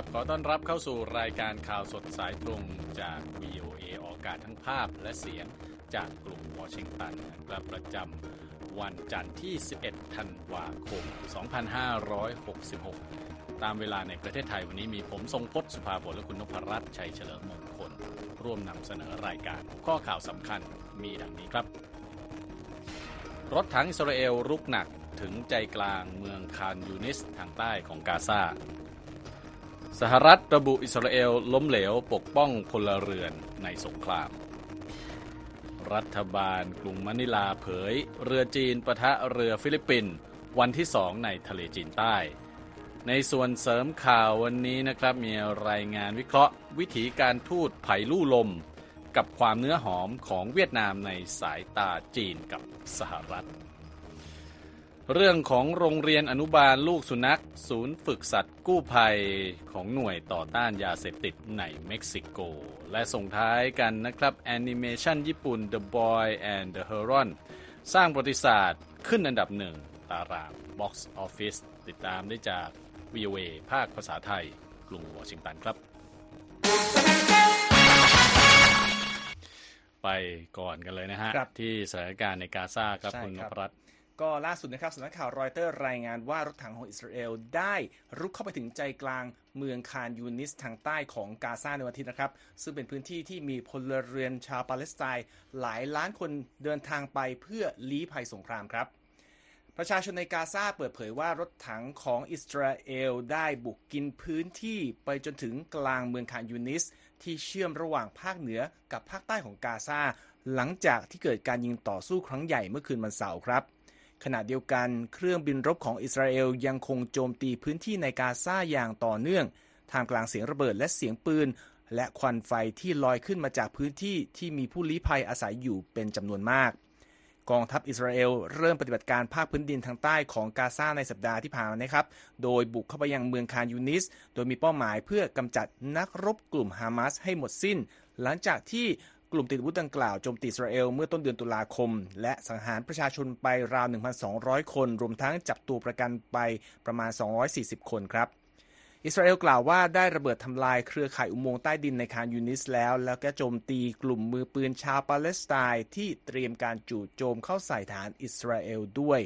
ครับ ขอต้อนรับเข้าสู่รายการข่าวสดสายตรงจาก VOA ออกอากาศทั้งภาพและเสียงจากกรุงวอชิงตันนะครับประจำวันจันทร์ที่ 11 ธันวาคม 2566 ตามเวลาในประเทศไทยวันนี้มีผมทรงพจน์สุภาพลและคุณนพรัตน์ชัยเฉลิมมงคล ร่วมนำเสนอรายการข้อข่าวสำคัญมีดังนี้ครับ รถถังอิสราเอลรุกหนักถึงใจกลางเมืองคานยูนิสทางใต้ของกาซา สหรัฐระบุอิสราเอลล้มเหลวปกป้องพลเรือนในสงคราม รัฐบาลกรุงมะนิลาเผย เรือจีนปะทะเรือฟิลิปปินส์วันที่สองในทะเลจีนใต้ ในส่วนเสริมข่าววันนี้นะครับ มีรายงานวิเคราะห์ วิถีการทูตไผ่ลู่ลม กับความเนื้อหอมของเวียดนามในสายตาจีนกับสหรัฐ เรื่องของโรงเรียนอนุบาลลูกสุนัข ศูนย์ฝึกสัตว์กู้ภัยของหน่วยต่อต้านยาเสพติดในเม็กซิโก และส่งท้ายกันนะครับ แอนิเมชันญี่ปุ่น The Boy and the Heron สร้างประวัติศาสตร์ขึ้นอันดับหนึ่งตาราง Box Office ติดตามได้จาก VOA ภาคภาษาไทย กรุงวอชิงตันครับ ไปก่อนกันเลยนะฮะครับที่สถานการณ์ในกาซาครับใช่คุณนครับพรัตน์ ก็ล่าสุดนะครับสำนักข่าวรอยเตอร์รายงานว่ารถถังของอิสราเอลได้รุกเข้าไปถึงใจกลางเมืองคานยูนิสทางใต้ของกาซาในวันทิตย์นะครับ ซึ่งเป็นพื้นที่ที่มีพลเรือนชาวปาเลสไตน์หลายล้านคนเดินทางไปเพื่อลี้ภัยสงครามครับ ประชาชนในกาซาเปิดเผยว่ารถถังของอิสราเอลได้บุกกินพื้นที่ไปจนถึงกลางเมืองคานยูนิส ที่เชื่อมระหว่างภาคเหนือกับภาคใต้ของกาซาหลังจากที่เกิดการยิงต่อสู้ครั้งใหญ่เมื่อคืนวันเสาร์ครับ ขณะเดียวกันเครื่องบินรบของอิสราเอลยังคงโจมตีพื้นที่ในกาซาอย่างต่อเนื่องท่ามกลางเสียงระเบิดและเสียงปืน และควันไฟที่ลอยขึ้นมาจากพื้นที่ที่มีผู้ลี้ภัยอาศัยอยู่เป็นจำนวนมาก กองทัพอิสราเอลเริ่มปฏิบัติการภาคพื้นดินทางใต้ของกาซาในสัปดาห์ที่ผ่านมานะครับ โดยบุกเข้าไปยังเมืองคานยูนิส โดยมีเป้าหมายเพื่อกำจัดนักรบกลุ่มฮามาสให้หมดสิ้น หลังจากที่ กลุ่มติดอาวุธดังกล่าวโจมตีอิสราเอลเมื่อต้นเดือนตุลาคม และสังหารประชาชนไปราว 1,200 คน รวมทั้งจับตัวประกันไปประมาณ 240 คนครับอิสราเอลกล่าวว่าได้ระเบิดทำลายเครือข่ายอุโมงค์ใต้ดินในคานยูนิสแล้ว แล้วก็โจมตีกลุ่มมือปืนชาวปาเลสไตน์ที่เตรียมการจู่โจมเข้าใส่ฐานอิสราเอลด้วย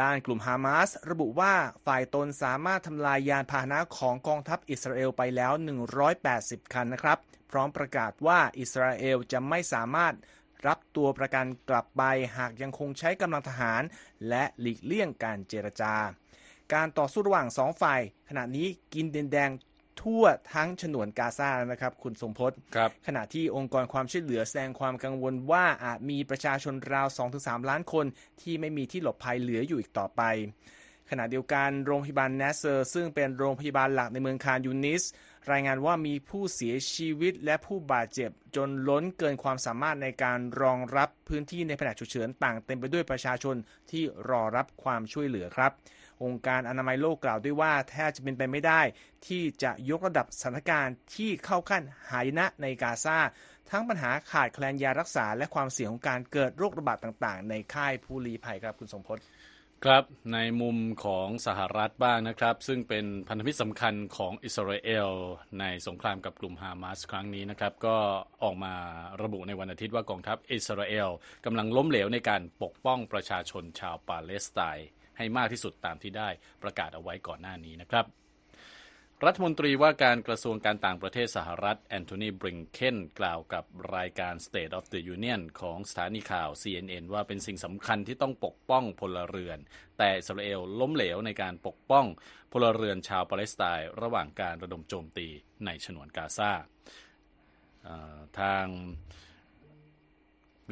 ด้านกลุ่มฮามาสระบุว่าฝ่ายตนสามารถทำลายยานพาหนะของกองทัพอิสราเอลไปแล้ว 180 คันนะครับ พร้อมประกาศว่าอิสราเอลจะไม่สามารถรับตัวประกันกลับไปหากยังคงใช้กำลังทหาร และหลีกเลี่ยงการเจรจา การต่อสู้ระหว่างสองฝ่าย ขณะนี้กินดินแดง ทั่วทั้งฉนวนกาซาแล้วนะครับ คุณสมพศครับขณะที่องค์กรความช่วยเหลือแสดงความกังวลว่าอาจมีประชาชนราว 2-3 ล้านคน ที่ไม่มีที่หลบภัยเหลืออยู่อีกต่อไป ขณะเดียวกันโรงพยาบาลเนสเซอร์ซึ่งเป็นโรงพยาบาลหลักในเมืองคานยูนิส รายงานว่ามีผู้เสียชีวิตและผู้บาดเจ็บ จนล้นเกินความสามารถในการรองรับพื้นที่ในแผนกฉุกเฉินต่างเต็มไปด้วยประชาชนที่รอรับความช่วยเหลือครับ องค์การอนามัยโลกกล่าวด้วยว่าแทบจะเป็นไปไม่ได้ ที่จะยกระดับสถานการณ์ที่เข้าขั้นหายนะในกาซาทั้งปัญหาขาดแคลนยารักษา และความเสี่ยงของการเกิดโรคระบาดต่างๆ ในค่ายผู้ลี้ภัยครับคุณสมพศครับในมุมของสหรัฐบ้างนะครับ ซึ่งเป็นพันธมิตรสำคัญของอิสราเอลในสงครามกับกลุ่มฮามาสครั้งนี้นะครับ ก็ออกมาระบุในวันอาทิตย์ว่ากองทัพอิสราเอลกำลังล้มเหลวในการปกป้องประชาชนชาวปาเลสไตน์ ให้มากที่สุดตามที่ได้ประกาศเอาไว้ก่อนหน้านี้นะครับรัฐมนตรีว่าการกระทรวงการต่างประเทศสหรัฐแอนโทนีบริงเคนกล่าวกับรายการ State of the Union ของสถานีข่าว CNN ว่าเป็นสิ่งสำคัญที่ต้องปกป้องพลเรือน แต่อิสราเอลล้มเหลวในการปกป้องพลเรือนชาวปาเลสไตน์ระหว่างการระดมโจมตีในฉนวนกาซาทาง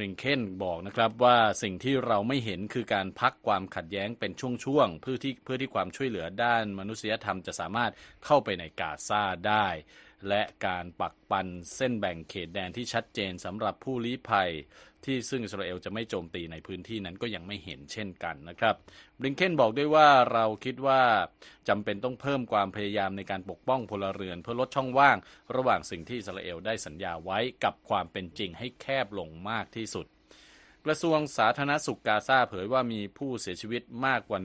ริงเคนบอกนะครับว่าสิ่งที่เราไม่เห็นคือการพักความขัดแย้งเป็นช่วงๆเพื่อที่เพื่อที่ความช่วยเหลือด้านมนุษยธรรมจะสามารถเข้าไปในกาซาได้ และการปักปันเส้นแบ่งเขตแดนที่ชัดเจนสำหรับผู้ลี้ภัย ที่ซึ่งอิสราเอลจะไม่โจมตีในพื้นที่นั้นก็ยังไม่เห็นเช่นกันนะครับบริงเคนบอกด้วยว่าเราคิดว่าจำเป็นต้องเพิ่มความพยายามในการปกป้องพลเรือน เพื่อลดช่องว่าง ระหว่างสิ่งที่อิสราเอลได้สัญญาไว้กับความเป็นจริงให้แคบลงมากที่สุดกระทรวงสาธารณสุขกาซาเผยว่ามีผู้เสียชีวิตมากกว่า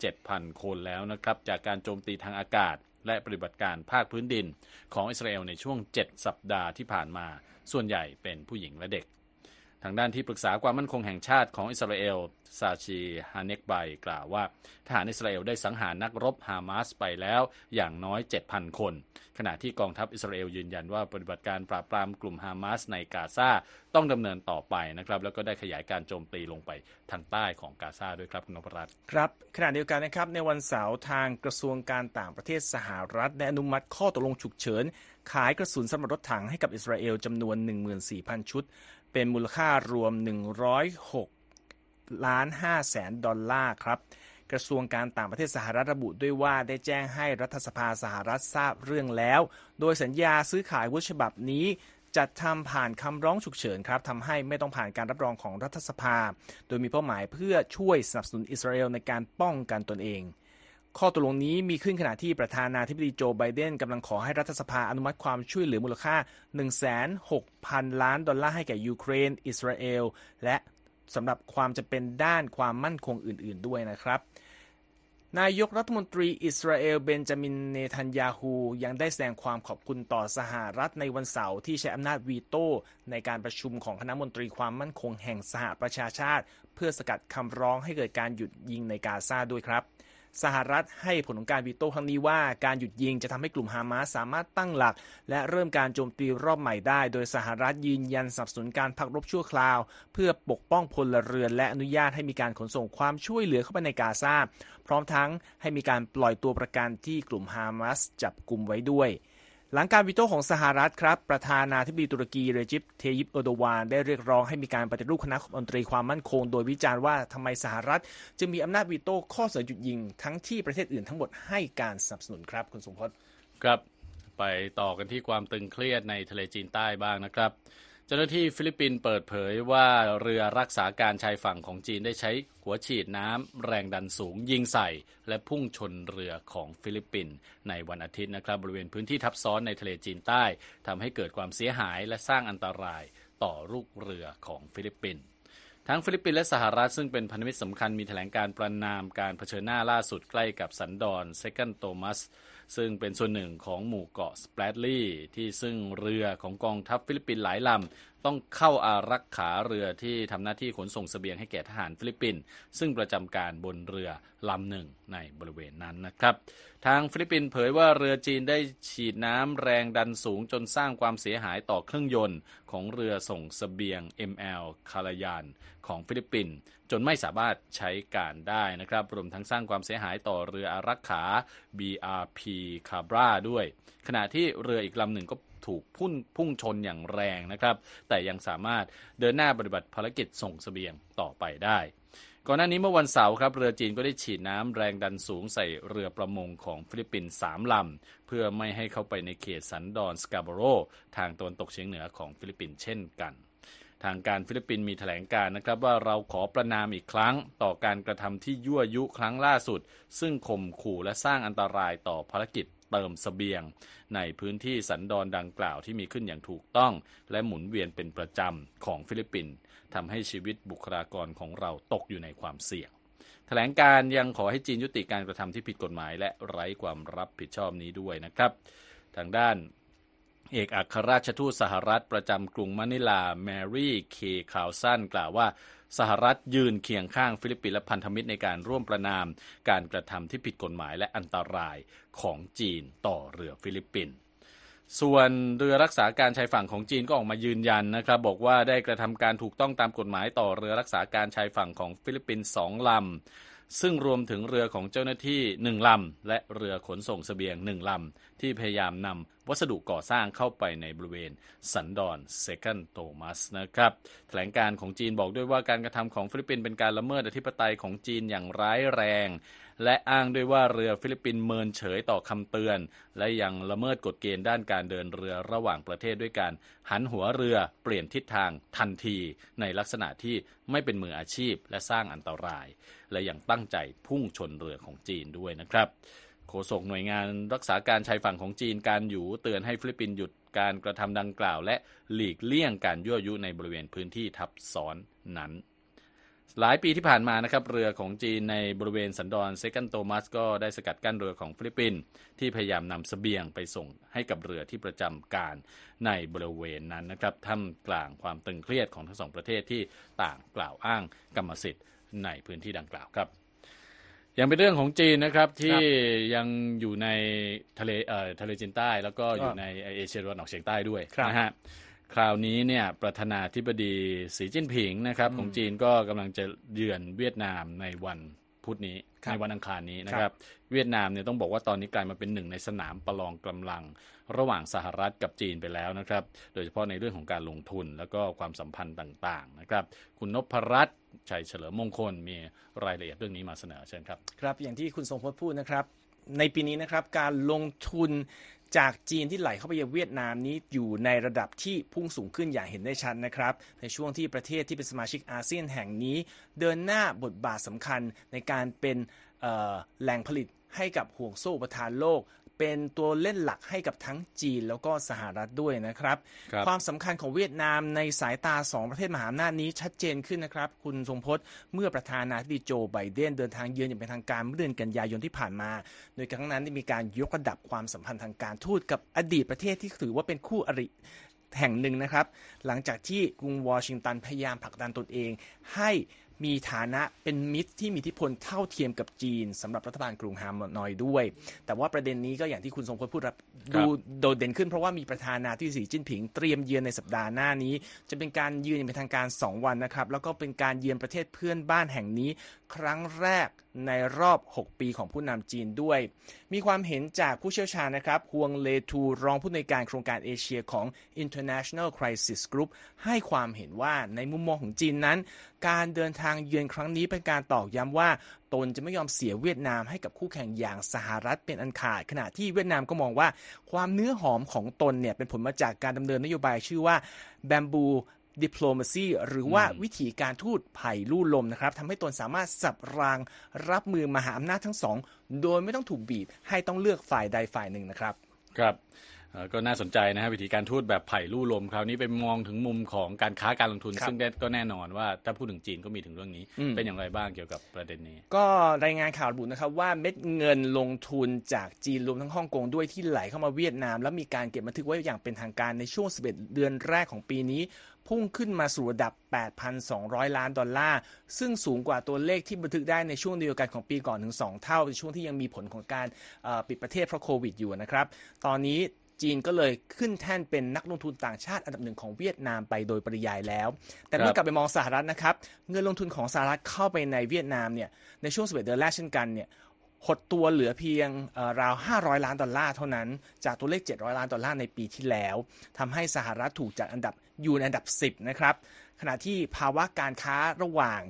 17,000 คนแล้วนะครับ จากการโจมตีทางอากาศ และปฏิบัติการภาคพื้นดินของอิสราเอลในช่วง 7 สัปดาห์ที่ผ่านมา ส่วนใหญ่เป็นผู้หญิงและเด็ก ทางด้านที่ปรึกษาความมั่นคงแห่งชาติของอิสราเอลซาชีฮาเนกไบกล่าวว่า ทหารอิสราเอลได้สังหารนักรบฮามาสไปแล้วอย่างน้อย 7,000 คน ขณะที่กองทัพอิสราเอลยืนยันว่าปฏิบัติการปราบปรามกลุ่มฮามาสในกาซาต้องดำเนินต่อไปนะครับ แล้วก็ได้ขยายการโจมตีลงไปทางใต้ของกาซาด้วยครับคุณนพรัตน์ครับ ขณะเดียวกันนะครับในวันเสาร์ทางกระทรวงการต่างประเทศสหรัฐได้อนุมัติข้อตกลงฉุกเฉินขายกระสุนสำหรับรถถังให้กับอิสราเอลจำนวน 14,000 ชุด เป็นมูลค่ารวม 106ล้าน5แสนดอลลาร์ครับ กระทรวงการต่างประเทศสหรัฐระบุด้วยว่าได้แจ้งให้รัฐสภาสหรัฐทราบเรื่องแล้ว โดยสัญญาซื้อขายวุฒิฉบับนี้จัดทำผ่านคำร้องฉุกเฉินครับทำให้ไม่ต้องผ่านการรับรองของรัฐสภา โดยมีเป้าหมายเพื่อช่วยสนับสนุนอิสราเอลในการป้องกันตนเอง ข้อตกลงนี้มีขึ้นขณะที่ประธานาธิบดีโจไบเดนกำลังขอให้รัฐสภาอนุมัติความช่วยเหลือมูลค่า 1,600 ล้านดอลลาร์ให้แก่ยูเครน อิสราเอล และสำหรับความจะเป็นด้านความมั่นคงอื่น ๆ ด้วยนะครับ นายกรัฐมนตรีอิสราเอลเบนจามินเนทันยาฮูยังได้แสดงความขอบคุณต่อสหรัฐในวันเสาร์ที่ใช้อำนาจวีโต้ในการประชุมของคณะมนตรีความมั่นคงแห่งสหประชาชาติ เพื่อสกัดคำร้องให้เกิดการหยุดยิงในกาซาด้วยครับ สหรัฐให้ผลของการวีโต้ครั้งนี้ว่าการหยุดยิงจะทำให้กลุ่มฮามาสสามารถตั้งหลัก และเริ่มการโจมตีรอบใหม่ได้ โดยสหรัฐยืนยันสนับสนุนการพักรบชั่วคราว เพื่อปกป้องพลเรือน และอนุญาตให้มีการขนส่งความช่วยเหลือเข้าไปในกาซาพร้อมทั้งให้มีการปล่อยตัวประกันที่กลุ่มฮามาสจับกลุ่มไว้ด้วย หลังการวีโต้ของสหรัฐครับ ประธานาธิบดีตุรกีเรเจปเทยิปเออร์โดวานได้เรียกร้องให้มีการปฏิรูปคณะมนตรีความมั่นคง โดยวิจารณ์ว่าทำไมสหรัฐจึงมีอำนาจวีโต้ข้อเสนอหยุดยิง ทั้งที่ประเทศอื่นทั้งหมดให้การสนับสนุนครับคุณสมพศครับ ไปต่อกันที่ความตึงเครียดในทะเลจีนใต้บ้างนะครับ เจ้าหน้าที่ฟิลิปปินส์เปิดเผยว่าเรือรักษาการชายฝั่งของจีนได้ใช้หัวฉีดน้ำแรงดันสูงยิงใส่ และพุ่งชนเรือของฟิลิปปินส์ในวันอาทิตย์นะครับบริเวณพื้นที่ทับซ้อนในทะเลจีนใต้ทำให้เกิดความเสียหายและสร้างอันตรายต่อลูกเรือของฟิลิปปินส์ทั้งฟิลิปปินส์และสหรัฐซึ่งเป็นพันธมิตรสำคัญมีแถลงการณ์ประณามการเผชิญหน้าล่าสุดใกล้กับสันดอนเซกันด์โธมัส ซึ่งเป็นส่วนหนึ่งของหมู่เกาะสแปรตลีย์ที่ซึ่งเรือของกองทัพฟิลิปปินส์หลายลำ ต้องเข้าอารักขาเรือที่ทำหน้าที่ขนส่งเสบียงให้แก่ทหารฟิลิปปินส์ซึ่งประจำการบนเรือลำหนึ่งในบริเวณนั้นนะครับทางฟิลิปปินส์เผยว่าเรือจีนได้ฉีดน้ำแรงดันสูงจนสร้างความเสียหายต่อเครื่องยนต์ของเรือส่งเสบียง ML คาลายานของฟิลิปปินส์จนไม่สามารถใช้การได้นะครับรวมทั้งสร้างความเสียหายต่อเรืออารักขา BRP Cabra ด้วย ขณะที่เรืออีกลำหนึ่งก็ ถูกพุ่งพุ่งชนอย่างแรงนะครับ แต่ยังสามารถเดินหน้าปฏิบัติภารกิจส่งเสบียงต่อไปได้ก่อนหน้านี้เมื่อวันเสาร์ครับเรือจีนก็ได้ฉีดน้ำแรงดันสูงใส่เรือประมงของฟิลิปปินส์สามลำ เพื่อไม่ให้เข้าไปในเขตสันดอนสการ์โบโรห์ ทางตะวันตกเฉียงเหนือของฟิลิปปินส์เช่นกัน ทางการฟิลิปปินส์มีแถลงการณ์นะครับว่าเราขอประณามอีกครั้งต่อการกระทำที่ยั่วยุครั้งล่าสุด ซึ่งข่มขู่และสร้างอันตรายต่อภารกิจ เติมเสบียง ในพื้นที่สันดอนดังกล่าวที่มีขึ้นอย่างถูกต้อง และหมุนเวียนเป็นประจำของฟิลิปปินส์ทำให้ชีวิตบุคลากรของเราตกอยู่ในความเสี่ยงแถลงการยังขอให้จีนยุติการกระทำที่ผิดกฎหมายและไร้ความรับผิดชอบนี้ด้วยนะครับ ทางด้านเอกอัครราชทูตสหรัฐประจำกรุงมะนิลา แมรี่ เคคาวสันกล่าวว่า สหรัฐยืนเคียงข้างฟิลิปปินส์และพันธมิตรในการร่วมประณาม การกระทำที่ผิดกฎหมายและอันตรายของจีนต่อเรือฟิลิปปินส์ส่วนเรือรักษาการชายฝั่งของจีนก็ออกมายืนยันนะครับ บอกว่าได้กระทำการถูกต้องตามกฎหมายต่อเรือรักษาการชายฝั่งของฟิลิปปินส์สองลำ ซึ่งรวมถึงเรือของเจ้าหน้าที่หนึ่งลำ และเรือขนส่งเสบียงหนึ่งลำ ที่พยายามนำวัสดุก่อสร้างเข้าไปในบริเวณสันดอนเซกันด์โธมัสนะครับแถลงการณ์ของจีนบอกด้วยว่าการกระทำของฟิลิปปินส์เป็นการละเมิดอธิปไตยของจีนอย่างร้ายแรง และอ้างด้วยว่าเรือฟิลิปปินส์เมินเฉยต่อคำเตือน และยังละเมิดกฎเกณฑ์ด้านการเดินเรือระหว่างประเทศด้วยการหันหัวเรือเปลี่ยนทิศทางทันทีในลักษณะที่ไม่เป็นมืออาชีพและสร้างอันตราย และยังตั้งใจพุ่งชนเรือของจีนด้วยนะครับ โฆษกหน่วยงานรักษาการชายฝั่งของจีนกานอวี่เตือนให้ฟิลิปปินส์หยุดการกระทำดังกล่าว และหลีกเลี่ยงการยั่วยุในบริเวณพื้นที่ทับซ้อนนั้นหลายปีที่ผ่านมานะครับเรือของจีนในบริเวณสันดอนเซกันด์โธมัสก็ได้สกัดกั้นเรือของฟิลิปปินส์ที่พยายามนำเสบียงไปส่งให้กับเรือที่ประจำการในบริเวณนั้นนะครับท่ามกลางความตึงเครียดของทั้งสองประเทศที่ต่างกล่าวอ้างกรรมสิทธิ์ในพื้นที่ดังกล่าวครับ ยังเป็นเรื่องของจีนนะครับที่ยังอยู่ในทะเลเอ่อทะเลจีนใต้ แล้วก็อยู่ในเอเชียตะวันออกเฉียงใต้ด้วยครับนะฮะคราวนี้เนี่ยประธานาธิบดีสีจิ้นผิงนะครับของจีนก็กำลังจะเยือนเวียดนามในวัน พุธนี้ครับในวันอังคารนี้นะคครัรับบเวียดนามเนี่ยต้องบอกว่าตอนนี้กลายมาเป็นหนึ่งในสนามประลองกำลัง ระหว่างสหรัฐกับจีนไปแล้วนะครับ โดยเฉพาะในเรื่องของการลงทุนแล้วก็ความสัมพันธ์ต่างๆนะครับ คุณนพรัตน์ชัยเฉลิมมงคลมีรายละเอียดเรื่องนี้มาเสนอเชิญครับ ครับ อย่างที่คุณทรงพจน์พูดนะครับ ในปีนี้นะครับการลงทุน จากจีนที่ไหลเข้าไปยังเวียดนามนี้อยู่ในระดับที่พุ่งสูงขึ้นอย่างเห็นได้ชัดนะครับ ในช่วงที่ประเทศที่เป็นสมาชิกอาเซียนแห่งนี้ เดินหน้าบทบาทสำคัญในการเป็นแหล่งผลิต ให้กับห่วงโซ่อุปทานโลก เป็นตัวเล่นหลักให้กับทั้งจีนแล้วก็สหรัฐด้วยนะครับครับความสำคัญของเวียดนามในสายตาสองประเทศมหาอำนาจนี้ชัดเจนขึ้นนะครับ คุณทรงพจน์เมื่อประธานาธิบดีโจไบเดนเดินทางเยือนอย่างเป็นทางการเมื่อเดือนกันยายนที่ผ่านมา โดยครั้งนั้นได้มีการยกระดับความสัมพันธ์ทางการทูตกับอดีตประเทศที่ถือว่าเป็นคู่อริแห่งหนึ่งนะครับ หลังจากที่กรุงวอชิงตันพยายามผลักดันตนเองให้ มีฐานะเป็นมิตรที่มีอิทธิพลเท่าเทียมกับจีนสำหรับรัฐบาลกรุงฮานอยด้วย แต่ว่าประเด็นนี้ก็อย่างที่คุณทรงพลพูดครับครับดูโดดเด่นขึ้นเพราะว่ามีประธานาธิบดีสีจิ้นผิงเตรียมเยือนในสัปดาห์หน้านี้ จะเป็นการเยือนอย่างเป็นทางการ 2 วันนะครับ แล้วก็เป็นการเยือนประเทศเพื่อนบ้านแห่งนี้ ครั้งแรกในรอบ 6 ปีของผู้นำจีนด้วย มีความเห็นจากผู้เชี่ยวชาญนะครับฮวงเลทูรองผู้อำนการโครงการเอเชียของ International Crisis Group ให้ความเห็นว่าในมุมมองของจีนนั้น การเดินทางเยือนครั้งนี้เป็นการตอกย้ำว่าตนจะไม่ยอมเสียเวียดนามให้กับคู่แข่งอย่างสหรัฐเป็นอันขาด ขณะที่เวียดนามก็มองว่า ความเนื้อหอมของตนเนี่ยเป็นผลมาจากการดำเนินนโยบายชื่อว่า Bamboo Diplomacy หรือว่าวิธีการทูตไผ่ลู่ลมนะครับทำให้ตนสามารถสับรางรับมือมหาอำนาจทั้งสอง โดยไม่ต้องถูกบีบให้ต้องเลือกฝ่ายใดฝ่ายหนึ่งนะครับ ครับเอ่อก็น่าสนใจนะฮะวิธีการทูตแบบไผ่ลู่ลมคราวนี้ไปมองถึงมุมของการค้าการลงทุนครับซึ่งก็แน่นอนว่าถ้าพูดถึงจีนก็มีถึงเรื่องนี้อืมเป็นอย่างไรบ้างเกี่ยวกับประเด็นนี้ ก็รายงานข่าวระบุนะครับว่าเม็ดเงินลงทุนจากจีนรวมทั้งฮ่องกงด้วยที่ไหลเข้ามาเวียดนาม แล้วมีการเก็บบันทึกไว้อย่างเป็นทางการในช่วง 11 เดือนแรกของปีนี้ พุ่งขึ้นมาสู่ระดับ 8,200 ล้านดอลลาร์ ซึ่งสูงกว่าตัวเลขที่บันทึกได้ในช่วงเดียวกันของปีก่อนถึง 2 เท่า ในช่วงที่ยังมีผลของการปิดประเทศเพราะโควิดอยู่นะครับ ตอนนี้จีนก็เลยขึ้นแท่นเป็นนักลงทุนต่างชาติอันดับหนึ่งของเวียดนามไปโดยปริยายแล้ว แต่เมื่อกลับไปมองสหรัฐนะครับ เงินลงทุนของสหรัฐเข้าไปในเวียดนามเนี่ย ในช่วง11เดือนแรกเช่นกันเนี่ย หดตัวเหลือเพียงราว 500 ล้านดอลลาร์เท่านั้น จากตัวเลข 700 ล้านดอลลาร์ในปีที่แล้วทำให้สหรัฐถูกจัดอันดับอยู่ในอันดับ 10 นะครับขณะที่ภาวะการค้าระหว่าง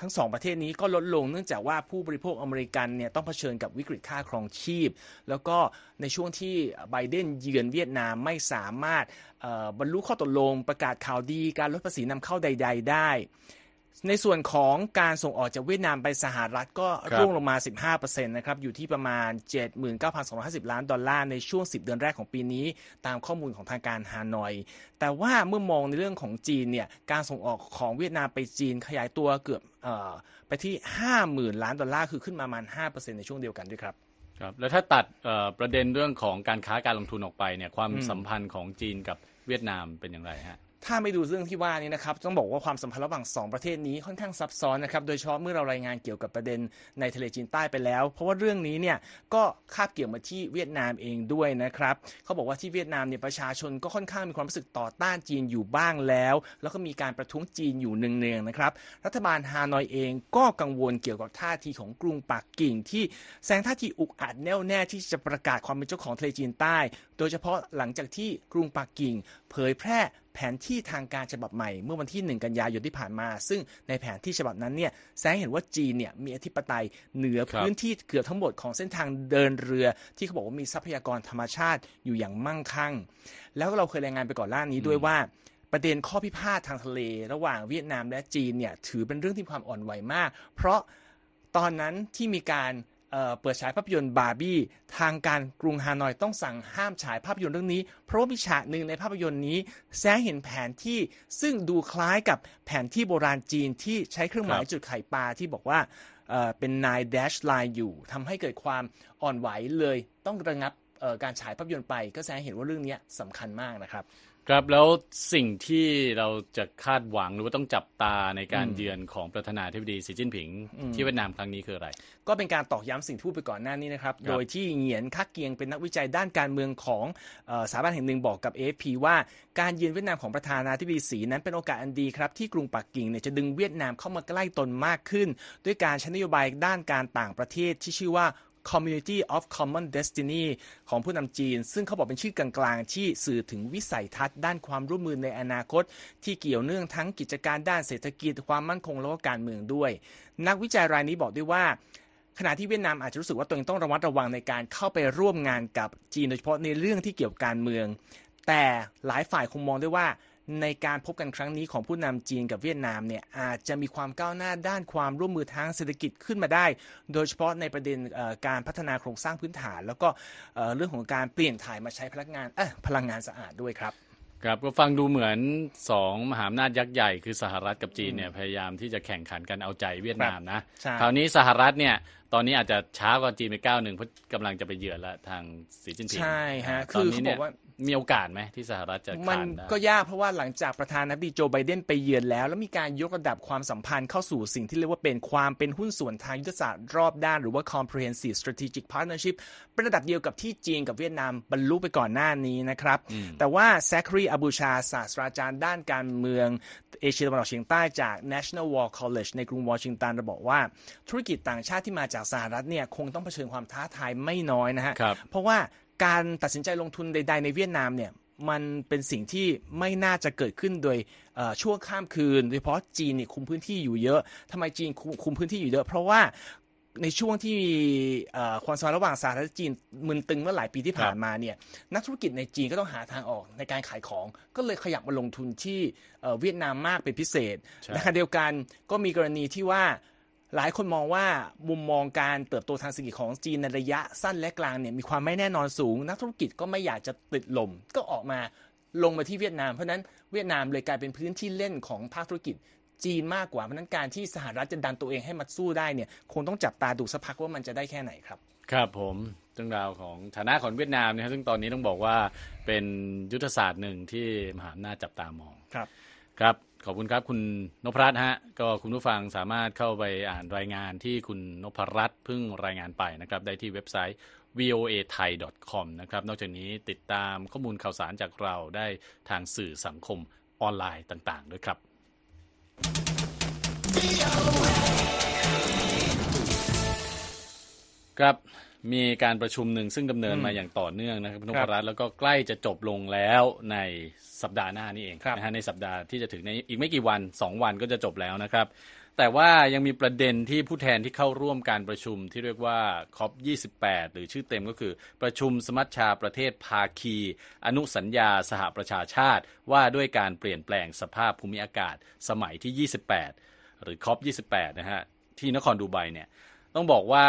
ทั้งสองประเทศนี้ก็ลดลงเนื่องจากว่าผู้บริโภคอเมริกันเนี่ยต้องเผชิญกับวิกฤตค่าครองชีพ แล้วก็ในช่วงที่ไบเดนเยือนเวียดนามไม่สามารถบรรลุข้อตกลงประกาศข่าวดีการลดภาษีนำเข้าใด ๆ ได้ ในส่วนของการส่งออกจากเวียดนามไปสหรัฐก็ครับร่วงลงมา 15%นะครับ อยู่ที่ประมาณ 79,250 ล้านดอลลาร์ในช่วง 10 เดือนแรกของปีนี้ ตามข้อมูลของทางการฮานอย แต่ว่าเมื่อมองในเรื่องของจีนเนี่ย การส่งออกของเวียดนามไปจีนขยายตัวเกือบเอ่อไปที่ 50,000 ล้านดอลลาร์ คือขึ้นมาประมาณ 5%ในช่วงเดียวกันด้วยครับครับแล้วถ้าตัดเอ่อประเด็นเรื่องของการค้าการลงทุนออกไปเนี่ยความสัมพันธ์ของจีนกับเวียดนามเป็นอย่างไรฮะ ถ้าไม่ดูเรื่องที่ว่านี้นะครับต้องบอกว่าความสัมพันธ์ระหว่าง2ประเทศนี้ค่อนข้างซับซ้อนนะครับโดยเฉพาะเมื่อเรารายงานเกี่ยวกับประเด็นในทะเลจีนใต้ไปแล้ว เพราะว่าเรื่องนี้เนี่ยก็คาบเกี่ยวมาที่เวียดนามเองด้วยนะครับเขาบอกว่าที่เวียดนามเนี่ยประชาชนก็ค่อนข้างมีความรู้สึกต่อต้านจีนอยู่บ้างแล้ว แล้วก็มีการประท้วงจีนอยู่เนืองๆนะครับรัฐบาลฮานอยเองก็กังวลเกี่ยวกับท่าทีของกรุงปักกิ่ง ที่แสดงท่าทีอุกอาจแน่วแน่ที่จะประกาศความเป็นเจ้าของทะเลจีนใต้ โดยเฉพาะหลังจากที่กรุงปักกิ่ง เผยแพร่ แผนที่ทางการฉบับใหม่เมื่อวันที่ 1 กันยายนที่ผ่านมา ซึ่งในแผนที่ฉบับนั้นเนี่ยแสงเห็นว่าจีนเนี่ยมีอธิปไตยเหนือพื้นที่เกือบทั้งหมดของเส้นทางเดินเรือ ที่เขาบอกว่ามีทรัพยากรธรรมชาติอยู่อย่างมั่งคั่ง แล้วเราเคยรายงานไปก่อนหน้านี้ด้วยว่าประเด็นข้อพิพาททางทะเล ระหว่างเวียดนามและจีนเนี่ยถือเป็นเรื่องที่ความอ่อนไหวมาก เพราะตอนนั้นที่มีการ เปิดฉายภาพยนตร์บาร์บี้ทางการกรุงฮานอยต้องสั่งห้ามฉายภาพยนตร์เรื่องนี้ เพราะว่ามีฉากหนึ่งในภาพยนตร์นี้ แสงเห็นแผนที่ซึ่งดูคล้ายกับแผนที่โบราณจีนที่ใช้เครื่องหมายจุดไข่ปลาที่บอกว่าเเป็นนายแดชไลน์อยู่ทำให้เกิดความอ่อนไหวเลยต้องระงับการฉายภาพยนตร์ไป ก็แสดงเห็นว่าเรื่องนี้สำคัญมากนะครับ ครับแล้วสิ่งที่เราจะคาดหวังหรือว่าต้องจับตาในการอืมเยือนของประธานาธิบดีสีจิ้นผิงอืมที่เวียดนามครั้งนี้คืออะไร ก็เป็นการตอกย้ำสิ่งที่พูดไปก่อนหน้านี้นะครับครับ โดยที่เหงียนคักเกียงเป็นนักวิจัยด้านการเมืองของเออสถาบันแห่งหนึ่งบอกกับ AFP ว่าการเยือนเวียดนามของประธานาธิบดีสีนั้นเป็นโอกาสอันดีครับที่กรุงปักกิ่งเนี่ยจะดึงเวียดนามเข้ามาใกล้ตนมากขึ้น ด้วยการใช้นโยบายด้านการต่างประเทศที่ชื่อว่า Community of Common Destiny ของผู้นำจีน ซึ่งเขาบอกเป็นชื่อกลางๆ ที่สื่อถึงวิสัยทัศน์ด้านความร่วมมือในอนาคต ที่เกี่ยวเนื่องทั้งกิจการด้านเศรษฐกิจความมั่นคงและก็การเมืองด้วย นักวิจัยรายนี้บอกด้วยว่าขณะที่เวียดนามอาจจะรู้สึกว่าตัวเองต้องระมัดระวังในการเข้าไปร่วมงานกับจีนโดยเฉพาะในเรื่องที่เกี่ยวกับการเมือง แต่หลายฝ่ายคงมองด้วยว่า ในการพบกันครั้งนี้ของผู้นำจีนกับเวียดนามเนี่ยอาจจะมีความก้าวหน้าด้านความร่วมมือทางเศรษฐกิจขึ้นมาได้ โดยเฉพาะในประเด็นเอ่อการพัฒนาโครงสร้างพื้นฐาน แล้วก็เอ่อเรื่องของการเปลี่ยนถ่ายมาใช้พลังงานเอ้ยพลังงานสะอาดด้วยครับครับก็ฟังดูเหมือนสองมหาอำนาจยักษ์ใหญ่คือสหรัฐกับจีนเนี่ยพยายามที่จะแข่งขันกันเอาใจเวียดนามนะใช่คราวนี้สหรัฐเนี่ย ตอนนี้อาจจะช้ากว่าจีนไปก้าวหนึ่งเพราะกำลังจะไปเยือนละทางสีจิ้นผิงใช่ฮะตคือนี้เขาบนี่อยกว่ามีโอกาสไหมที่สหรัฐจะมันขานได้ก็ยากเพราะว่าหลังจากประธานาธิบดีโจไบเดนไปเยือนแล้ว แล้วมีการยกระดับความสัมพันธ์เข้าสู่สิ่งที่เรียกว่าเป็นความเป็นหุ้นส่วนทางยุทธศาสตร์รอบด้านหรือว่า comprehensive strategic partnership เป็นระดับเดียวกับที่จีนกับเวียดนามบรรลุไปก่อนหน้านี้นะครับ แต่ว่าแซคครีอบูชาศาสตราจารย์ด้านการเมืองเอเชียตะวันออกเฉียงใต้จาก National War College ในกรุงวอชิงตันระบอกว่า ธุรกิจต่างชาติที่มาจากสหรัฐเนี่ยคงต้องเผชิญความท้าทายไม่น้อยนะฮะครับเพราะว่าการตัดสินใจลงทุนใด ๆ ในเวียดนามเนี่ยมันเป็นสิ่งที่ไม่น่าจะเกิดขึ้นโดยเอ่อช่วงข้ามคืน โดยเฉพาะจีนเนี่ยคุมพื้นที่อยู่เยอะทำไมจีนคุมคุมพื้นที่อยู่เยอะ เพราะว่าในช่วงที่เอ่อความสัมพันธ์ระหว่างสหรัฐและจีนมึนตึงเมื่อหลายปีที่ผ่านมาเนี่ยนักธุรกิจในจีนก็ต้องหาทางออกในการขายของก็เลยขยับมาลงทุนที่เอ่อเวียดนามมากเป็นพิเศษใช่ในขณะเดียวกันก็มีกรณีที่ว่า หลายคนมองว่ามุมมองการเติบโตทางเศรษฐกิจของจีนในระยะสั้นและกลางเนี่ยมีความไม่แน่นอนสูง นักธุรกิจก็ไม่อยากจะติดลม ก็ออกมาลงมาที่เวียดนาม เพราะฉะนั้นเวียดนามเลยกลายเป็นพื้นที่เล่นของภาคธุรกิจจีนมากกว่าเพราะฉะนั้นการที่สหรัฐจะดันตัวเองให้มาสู้ได้เนี่ยคงต้องจับตาดูสักพักว่ามันจะได้แค่ไหนครับ ครับผมเรื่องราวของฐานะของเวียดนามนะครับซึ่งตอนนี้ต้องบอกว่าเป็นยุทธศาสตร์หนึ่งที่มหาอำนาจจับตามองครับ ครับขอบคุณครับคุณนพรัตน์ฮะก็คุณผู้ฟังสามารถเข้าไปอ่านรายงานที่คุณนพรัตน์เพิ่งรายงานไปนะครับได้ที่เว็บไซต์ voa thai com นะครับนอกจากนี้ติดตามข้อมูลข่าวสารจากเราได้ทางสื่อสังคมออนไลน์ต่างๆ ด้วยครับ ครับ มีการประชุมหนึ่งซึ่งดำเนินมาอย่างต่อเนื่องนะครับคุณนพรัตน์แล้วก็ใกล้จะจบลงแล้วในสัปดาห์หน้านี่เองครับนะฮะในสัปดาห์ที่จะถึงในอีกไม่กี่วัน 2 วันก็จะจบแล้วนะครับ แต่ว่ายังมีประเด็นที่ผู้แทนที่เข้าร่วมการประชุมที่เรียกว่าคอป28 หรือชื่อเต็มก็คือ ประชุมสมัชชาประเทศภาคี อนุสัญญาสหประชาชาติ ว่าด้วยการเปลี่ยนแปลงสภาพภูมิอากาศสมัยที่ 28 หรือคอป28 นะฮะที่นครดูไบเนี่ยต้องบอกว่า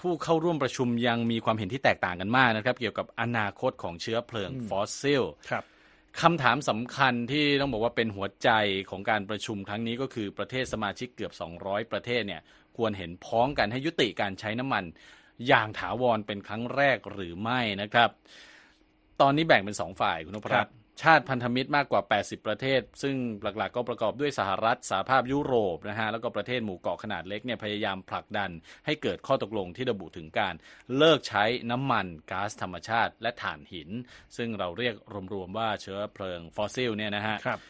ผู้เข้าร่วมประชุมยังมีความเห็นที่แตกต่างกันมากนะครับ เกี่ยวกับอนาคตของเชื้อเพลิงฟอสซิลครับคำถามสำคัญที่ต้องบอกว่าเป็นหัวใจของการประชุมครั้งนี้ก็คือประเทศสมาชิกเกือบ 200 ประเทศเนี่ยควรเห็นพ้องกันให้ยุติการใช้น้ำมัน อย่างถาวรเป็นครั้งแรกหรือไม่นะครับ ตอนนี้แบ่งเป็นสองฝ่ายคุณนพรัตน์ ชาติพันธมิตรมากกว่า 80 ประเทศ ซึ่งหลักๆ ก็ประกอบด้วยสหรัฐสหภาพยุโรปนะฮะแล้วก็ประเทศหมู่เกาะขนาดเล็กเนี่ยพยายามผลักดันให้เกิดข้อตกลงที่ระบุถึงการเลิกใช้น้ำมันก๊าซธรรมชาติ และถ่านหิน ซึ่งเราเรียกรวมๆว่าเชื้อเพลิงฟอสซิลเนี่ยนะฮะครับ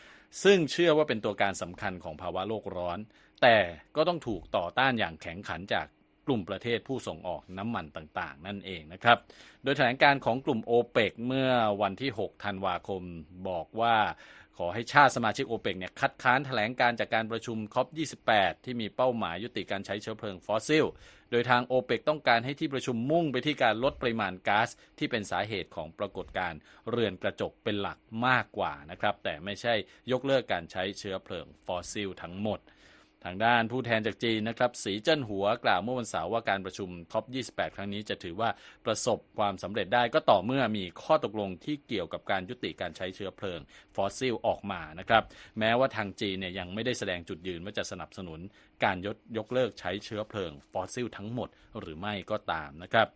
ซึ่งเชื่อว่าเป็นตัวการสำคัญของภาวะโลกร้อน แต่ก็ต้องถูกต่อต้านอย่างแข็งขันจาก กลุ่มประเทศผู้ส่งออกน้ำมันต่าง ๆ นั่นเองนะครับ โดยแถลงการของกลุ่มโอเปกเมื่อวันที่ 6 ธันวาคมบอกว่าขอให้ชาติสมาชิกโอเปกเนี่ยคัดค้านแถลงการจากการประชุมคอป28 ที่มีเป้าหมายยุติการใช้เชื้อเพลิงฟอสซิล โดยทางโอเปกต้องการให้ที่ประชุมมุ่งไปที่การลดปริมาณก๊าซที่เป็นสาเหตุของปรากฏการเรือนกระจกเป็นหลักมากกว่านะครับ แต่ไม่ใช่ยกเลิกการใช้เชื้อเพลิงฟอสซิลทั้งหมด ทางด้านผู้แทนจากจีนนะครับเซี่ยเจิ้นหัวกล่าวเมื่อวันเสาร์ว่าการประชุม COP 28 ครั้งนี้จะถือว่าประสบความสำเร็จได้ก็ต่อเมื่อมีข้อตกลงที่เกี่ยวกับการยุติการใช้เชื้อเพลิงฟอสซิลออกมานะครับแม้ว่าทางจีนเนี่ยยังไม่ได้แสดงจุดยืนว่าจะสนับสนุนการยกยกเลิกใช้เชื้อเพลิงฟอสซิลทั้งหมดหรือไม่ก็ตามนะครับ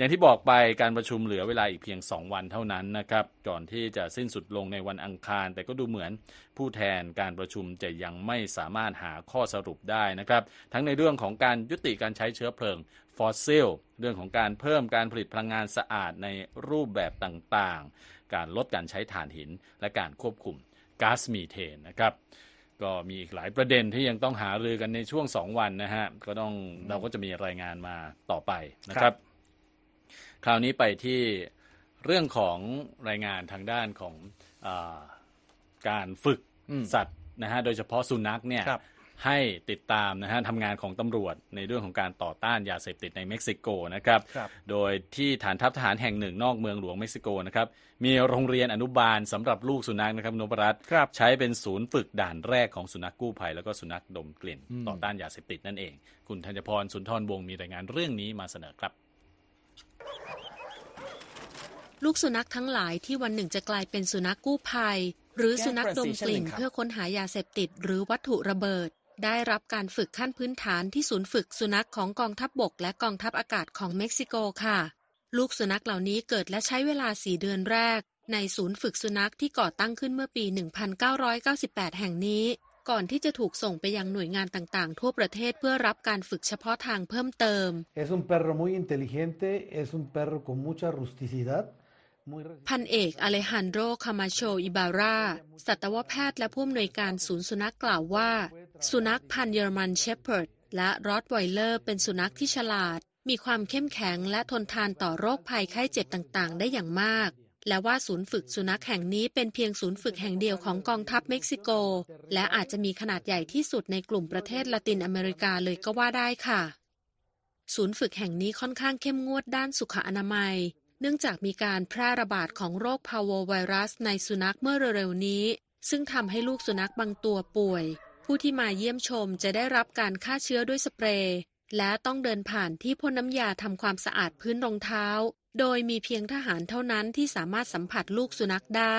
อย่างที่บอกไปการประชุมเหลือเวลาอีกเพียง 2 วันเท่านั้นนะครับ ก่อนที่จะสิ้นสุดลงในวันอังคาร แต่ก็ดูเหมือนผู้แทนการประชุมจะยังไม่สามารถหาข้อสรุปได้นะครับ ทั้งในเรื่องของการยุติการใช้เชื้อเพลิงฟอสซิลเรื่องของการเพิ่มการผลิตพลังงานสะอาดในรูปแบบต่างๆ การลดการใช้ถ่านหิน และการควบคุมก๊าซมีเทนนะครับก็มีอีกหลายประเด็นที่ยังต้องหารือกันในช่วง 2 วันนะฮะก็ต้องเราก็จะมีรายงานมาต่อไปนะครับ คราวนี้ไปที่เรื่องของรายงานทางด้านของอการฝึกสัตว์นะฮะโดยเฉพาะสุนัขเนี่ยให้ติดตามนะฮะทำงานของตำรวจในเรื่องของการต่อต้านยาเสพติดในเม็กซิโกนะครับรบโดยที่ฐานทัพทหารแห่งหนึ่งนอกเมืองหลวงเม็กซิโกนะครับมีโรงเรียนอนุบาลสำหรับลูกสุนัขนะครับนพรัตน์ใช้เป็นศูนย์ฝึกด่านแรกของสุนัขกู้ภัย แล้วก็สุนัขดมกลิ่น ต่อต้านยาเสพติดนั่นเอง คุณธัญพรสุนทรวงศ์มีรายงานเรื่องนี้มาเสนอครับ ลูกสุนัขทั้งหลายที่วันหนึ่งจะกลายเป็นสุนัขกู้ภัย หรือสุนัขดมกลิ่นเพื่อค้นหายาเสพติดหรือวัตถุระเบิด ได้รับการฝึกขั้นพื้นฐานที่ศูนย์ฝึกสุนัขของกองทัพบบกและกองทัพอากาศของเม็กซิโกค่ะ ลูกสุนัขเหล่านี้เกิดและใช้เวลาสี่เดือนแรก ในศูนย์ฝึกสุนัขที่ก่อตั้งขึ้นเมื่อปี 1998 แห่งนี้ ก่อนที่จะถูกส่งไปยังหน่วยงานต่างๆ ทั่วประเทศเพื่อรับการฝึกเฉพาะทางเพิ่มเติม Es un perro muy inteligente, es un perro con mucha rusticidad พันเอกอเลฮันโดคามาโช อิบาราสัตวแพทย์และผู้อำนวยการศูนย์สุนัขกล่าวว่า สุนัขพันเยอรมันเชพเพิร์ดและรอดไวเลอร์เป็นสุนัขที่ฉลาด มีความเข้มแข็งและทนทานต่อโรคภัยไข้เจ็บต่างๆ ได้อย่างมาก และว่าศูนย์ฝึกสุนัขแห่งนี้เป็นเพียงศูนย์ฝึกแห่งเดียวของกองทัพเม็กซิโก และอาจจะมีขนาดใหญ่ที่สุดในกลุ่มประเทศละตินอเมริกาเลยก็ว่าได้ค่ะ ศูนย์ฝึกแห่งนี้ค่อนข้างเข้มงวดด้านสุขอนามัย เนื่องจากมีการแพร่ระบาดของโรคพาวโวไวรัสในสุนัขเมื่อเร็วๆนี้ ซึ่งทำให้ลูกสุนัขบางตัวป่วย ผู้ที่มาเยี่ยมชมจะได้รับการฆ่าเชื้อด้วยสเปรย์ และต้องเดินผ่านที่พ่นน้ำยาทำความสะอาดพื้นรองเท้า โดยมีเพียงทหารเท่านั้นที่สามารถสัมผัสลูกสุนัขได้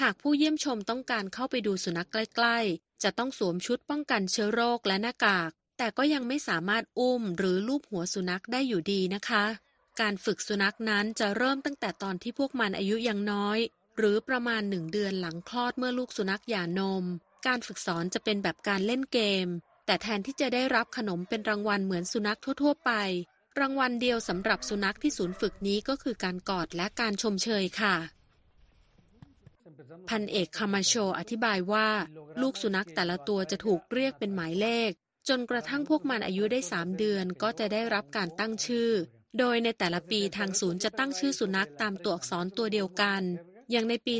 หากผู้เยี่ยมชมต้องการเข้าไปดูสุนัขใกล้ ๆ จะต้องสวมชุดป้องกันเชื้อโรคและหน้ากาก แต่ก็ยังไม่สามารถอุ้มหรือลูบหัวสุนัขได้อยู่ดีนะคะ การฝึกสุนัขนั้นจะเริ่มตั้งแต่ตอนที่พวกมันอายุยังน้อย หรือประมาณหนึ่งเดือนหลังคลอดเมื่อลูกสุนัขหย่านม การฝึกสอนจะเป็นแบบการเล่นเกม แต่แทนที่จะได้รับขนมเป็นรางวัลเหมือนสุนัขทั่ว ๆ ไป รางวัลเดียวสำหรับสุนัขที่ศูนย์ฝึกนี้ก็คือการกอดและการชมเชยค่ะ พันเอกคามาโชอธิบายว่า ลูกสุนัขแต่ละตัวจะถูกเรียกเป็นหมายเลข จนกระทั่งพวกมันอายุได้สามเดือนก็จะได้รับการตั้งชื่อ โดยในแต่ละปีทางศูนย์จะตั้งชื่อสุนัขตามตัวอักษรตัวเดียวกัน อย่างในปี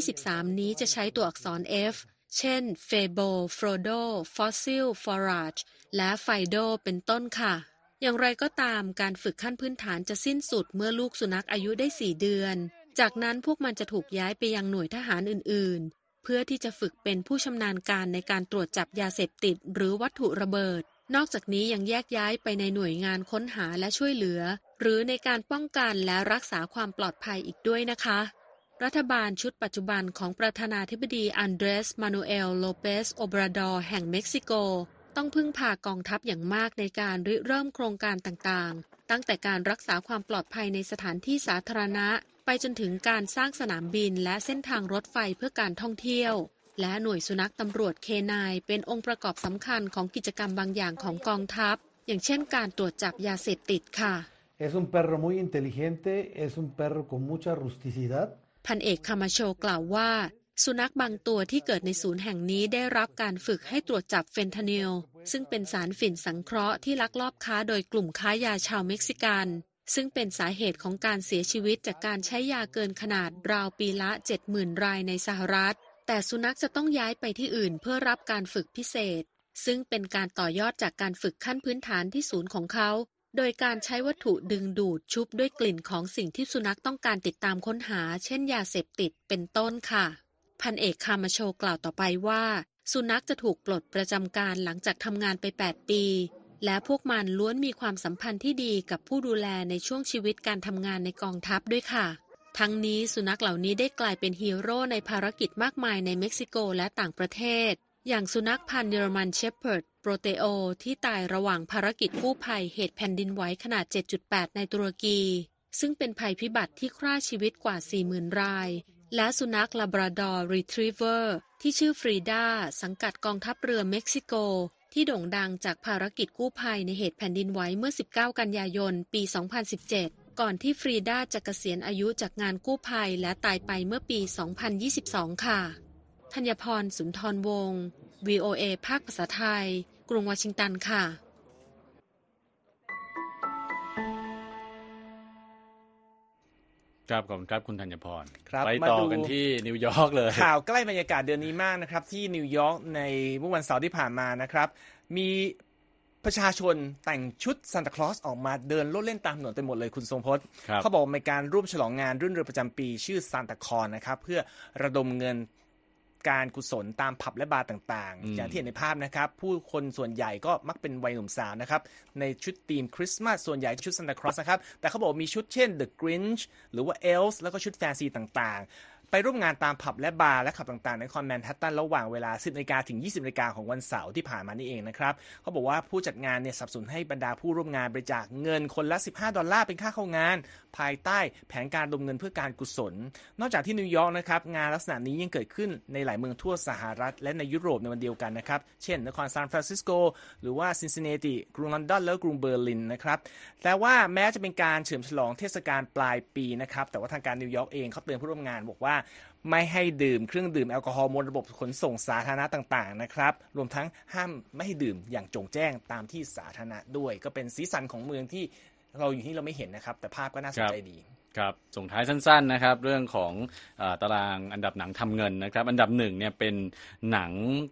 2023 นี้จะใช้ตัวอักษร F เช่น Fable Frodo Fossil Forage และ Fido เป็นต้นค่ะ อย่างไรก็ตามการฝึกขั้นพื้นฐานจะสิ้นสุดเมื่อลูกสุนัขอายุได้ 4 เดือน จากนั้นพวกมันจะถูกย้ายไปยังหน่วยทหารอื่น ๆ เพื่อที่จะฝึกเป็นผู้ชำนาญการในการตรวจจับยาเสพติด หรือวัตถุระเบิด นอกจากนี้ยังแยกย้ายไปในหน่วยงานค้นหาและช่วยเหลือ หรือในการป้องกันและรักษาความปลอดภัยอีกด้วยนะคะ รัฐบาลชุดปัจจุบันของประธานาธิบดีอันเดรส มานูเอล โลเปส โอบราดอร์แห่งเม็กซิโก ต้องพึ่งพากองทัพอย่างมากในการริเริ่มโครงการต่างๆ ตั้งแต่การรักษาความปลอดภัยในสถานที่สาธารณะ ไปจนถึงการสร้างสนามบินและเส้นทางรถไฟเพื่อการท่องเที่ยว และหน่วยสุนัขตำรวจเคนายเป็นองค์ประกอบสำคัญของกิจกรรมบางอย่างของกองทัพ อย่างเช่นการตรวจจับยาเสพติดค่ะ Es un perro muy inteligente, es un perro con mucha rusticidad. พันเอกคามาโชกล่าวว่า สุนัขบางตัวที่เกิดในศูนย์แห่งนี้ได้รับการฝึกให้ตรวจจับเฟนทานิลซึ่งเป็นสารฝิ่นสังเคราะห์ที่ลักลอบค้าโดยกลุ่มค้ายาชาวเม็กซิกัน ซึ่งเป็นสาเหตุของการเสียชีวิตจากการใช้ยาเกินขนาดราวปีละ 70,000 รายในสหรัฐ แต่สุนัขจะต้องย้ายไปที่อื่นเพื่อรับการฝึกพิเศษซึ่งเป็นการต่อยอดจากการฝึกขั้นพื้นฐานที่ศูนย์ของเขา โดยการใช้วัตถุดึงดูดชุบด้วยกลิ่นของสิ่งที่สุนัขต้องการติดตามค้นหา เช่นยาเสพติดเป็นต้นค่ะ พันเอกคามาโชกล่าวต่อไปว่า สุนัขจะถูกปลดประจำการหลังจากทำงานไป 8 ปี และพวกมันล้วนมีความสัมพันธ์ที่ดีกับผู้ดูแลในช่วงชีวิตการทำงานในกองทัพด้วยค่ะ ทั้งนี้สุนัขเหล่านี้ได้กลายเป็นฮีโร่ในภารกิจมากมายในเม็กซิโกและต่างประเทศ อย่างสุนัขพันธุ์เยอรมันเชพเพิร์ดโปรเตโอ ที่ตายระหว่างภารกิจกู้ภัยเหตุแผ่นดินไหวขนาด 7.8 ในตุรกี ซึ่งเป็นภัยพิบัติที่ฆ่าชีวิตกว่า 40,000 ราย และสุนัขลาบราดอร์รีทรีเวอร์ที่ชื่อฟรีดาสังกัดกองทัพเรือเม็กซิโก ที่โด่งดังจากภารกิจกู้ภัยในเหตุแผ่นดินไหวเมื่อ 19 กันยายน ปี 2017 ก่อนที่ฟรีดาจะเกษียณอายุจากงานกู้ภัยและตายไปเมื่อปี 2022 ค่ะ ธัญพรสุนทรวงศ์ VOA ภาคภาษาไทย กรุงวอชิงตันค่ะ ครับขอบคุณครับคุณธัญพร ครับไปมาต่อดู กันที่นิวยอร์กเลย เข้าใกล้บรรยากาศเดือนนี้มากนะครับ ที่นิวยอร์กในเมื่อวันเสาร์ที่ผ่านมานะครับ มีประชาชนแต่งชุดซานตาคลอสออกมาเดินโลดแล่นตามถนนเต็มหมดเลยคุณทรงพจน์ ครับ เขาบอกเป็นการร่วมฉลองงานรื่นเริงประจำปีชื่อซานตาคอนนะครับ เพื่อระดมเงิน การกุศลตามผับและบาร์ต่างอืมๆอย่างที่เห็นในภาพนะครับ ผู้คนส่วนใหญ่ก็มักเป็นวัยหนุ่มสาวนะครับ ในชุดธีมคริสต์มาสส่วนใหญ่ชุดซานตาคลอสนะครับ แต่เขาบอกมีชุดเช่น The Grinch หรือว่า Elves แล้วก็ชุดแฟนซีต่างๆ ไปร่วมงานตามผับและบาร์และคลับต่างๆ ในนครแมนฮัตตันระหว่างเวลา 10นาฬิกาถึง 20นาฬิกาของวันเสาร์ที่ผ่านมานี่เองนะครับเขาบอกว่าผู้จัดงานเนี่ยสนับสนุนให้บรรดาผู้ร่วมงานบริจาคเงินคนละ 15 ดอลลาร์เป็นค่าเข้างาน ภายใต้แผนการระดมเงินเพื่อการกุศล นอกจากที่นิวยอร์กนะครับงานลักษณะนี้ยังเกิดขึ้นในหลายเมืองทั่วสหรัฐ และในยุโรปในวันเดียวกันนะครับเช่นนครซานฟรานซิสโกหรือว่าซินซินเนติกรุงลอนดอนและกรุงเบอร์ลินนะครับแต่ว่าแม้จะเป็นการเฉลิมฉลองเทศกาลปลายปีนะครับแต่ว่าทางการนิวยอร์กเองเขาเตือนผู้ร่วมงานบอกว่าไม่ให้ดื่มเครื่องดื่มแอลกอฮอล์บนระบบขนส่งสาธารณะต่างๆนะครับรวมทั้งห้ามไม่ให้ดื่มอย่างโจ่งแจ้งตามที่สาธารณะด้วย ก็เป็นสีสันของเมืองที่เราอยู่ที่เราไม่เห็นนะครับ แต่ภาพก็น่าสนใจดีครับส่งท้ายสั้นๆนะครับ เรื่องของอตารางอันดับหนังทำเงินนะครับ อันดับหนึ่งเนี่ยเป็นหนัง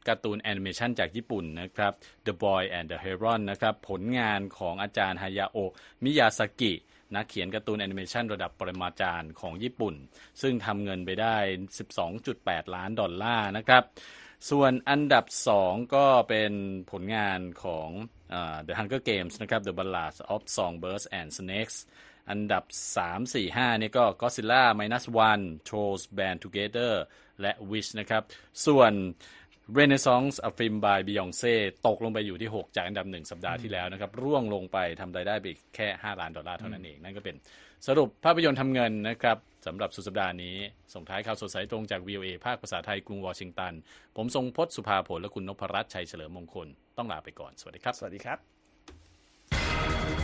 การ์ตูนแอนิเมชันจากญี่ปุ่นนะครับ The Boy and the Heron นะครับ ผลงานของอาจารย์ฮายาโอะมิยาสกิ นักเขียนการ์ตูนแอนิเมชันระดับปรมาจารย์ของญี่ปุ่น ซึ่งทำเงินไปได้ 12.8 ล้านดอลลาร์นะครับ ส่วนอันดับ 2 ก็เป็นผลงานของ The Hunger Games นะครับ The Ballad of Songbirds and Snakes อันดับ 3 4 5 นี่ก็ Godzilla Minus One Trolls Band Together และ Wish นะครับ ส่วน Renaissance a Film by Beyonce ตกลงไปอยู่ที่ 6 จากอันดับ 1 สัปดาห์ที่แล้วนะครับ ร่วงลงไปทำรายได้ไปอีกแค่ 5 ล้านดอลลาร์เท่านั้นเอง นั่นก็เป็นสรุปภาพยนตร์ทำเงินนะครับสำหรับสุดสัปดาห์นี้ ส่งท้ายข่าวสดสายตรงจาก VOA ภาคภาษาไทยกรุงวอชิงตัน ผมทรงพจน์สุภาผลและคุณนพรัตน์ชัยเฉลิมมงคล ต้องลาไปก่อน สวัสดีครับ สวัสดีครับ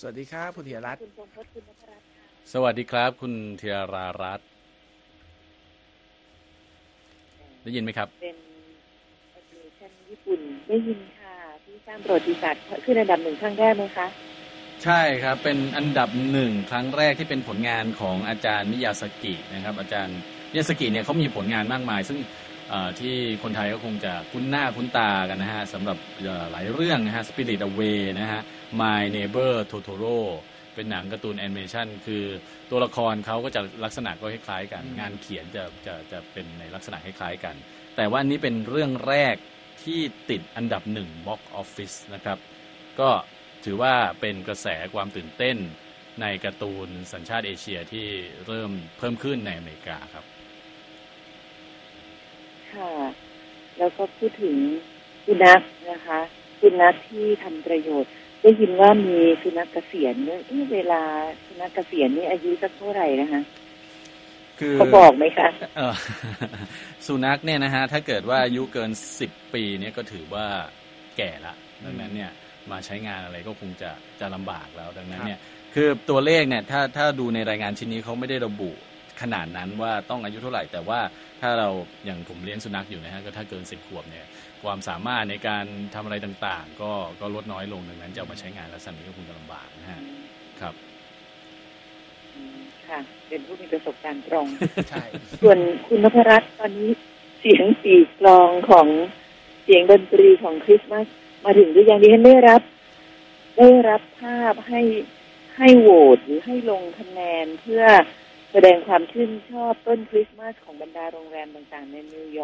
สวัสดีครับคุณธีรรัตน์คุณทรงพจน์คุณนพรัตน์ค่ะสวัสดีครับ คุณธีรารัตน์ได้ยินไหมครับ เป็นแอนิเมชันญี่ปุ่นได้ยินค่ะ ที่สร้างประวัติศาสตร์ขึ้นอันดับหนึ่งครั้งแรกไหมคะ ใช่ครับ เป็นอันดับหนึ่งครั้งแรกที่เป็นผลงานของอาจารย์มิยาสกินะครับ อาจารย์มิยาสกิเนี่ยเขามีผลงานมากมาย ซึ่งเอ่อที่คนไทยก็คงจะคุ้นหน้าคุ้นตากันนะฮะสำหรับเอ่อหลายเรื่องนะฮะ Spirited Away นะฮะ My Neighbor Totoro เป็นหนังการ์ตูนแอนิเมชันคือตัวละครเขาก็จะลักษณะก็คล้ายๆกัน งานเขียนจะจะจะเป็นในลักษณะคล้ายๆกัน แต่ว่าอันนี้เป็นเรื่องแรกที่ติดอันดับหนึ่ง box office นะครับ ก็ถือว่าเป็นกระแสความตื่นเต้นในการ์ตูนสัญชาติเอเชียที่เริ่มเพิ่มขึ้นในอเมริกาครับ ค่ะ แล้วก็พูดถึงสุนัขนะคะ สุนัขที่ทำประโยชน์ ได้ยินว่ามีสุนัขเกษียณเนี่ยเอ๊ะเวลาสุนัขเกษียณนี่อายุสักเท่าไหร่นะคะคือเขาบอกไหมคะเออสุนัขเนี่ยนะฮะถ้าเกิดว่าอายุเกินสิบปีเนี่ยก็ถือว่าแก่ละดังนั้นเนี่ยมาใช้งานอะไรก็คงจะจะลำบากแล้วดังนั้นเนี่ยคือตัวเลขเนี่ยถ้าถ้าดูในรายงานชิ้นนี้เขาไม่ได้ระบุขนาดนั้นว่าต้องอายุเท่าไหร่ แต่ว่าถ้าเราอย่างผมเลี้ยงสุนัขอยู่นะฮะก็ถ้าเกินสิบขวบเนี่ย ความสามารถในการทำอะไรต่างๆ ก็ก็ลดน้อยลงดังนั้นจะเอามาใช้งานลักษณะนี้ก็คงจะลำบากนะฮะครับอืมค่ะ เป็นผู้มีประสบการณ์ตรงใช่ส่วนคุณนพรัตน์ตอนนี้เสียงปีกลองของเสียงดนตรีของคริสต์มาสมาถึงหรือยังดิฉันได้รับ ได้รับภาพให้ให้โหวตหรือให้ลงคะแนนเพื่อแสดงความชื่นชอบต้นคริสต์มาสของบรรดาโรงแรมต่างๆ ในนิวยอร์ก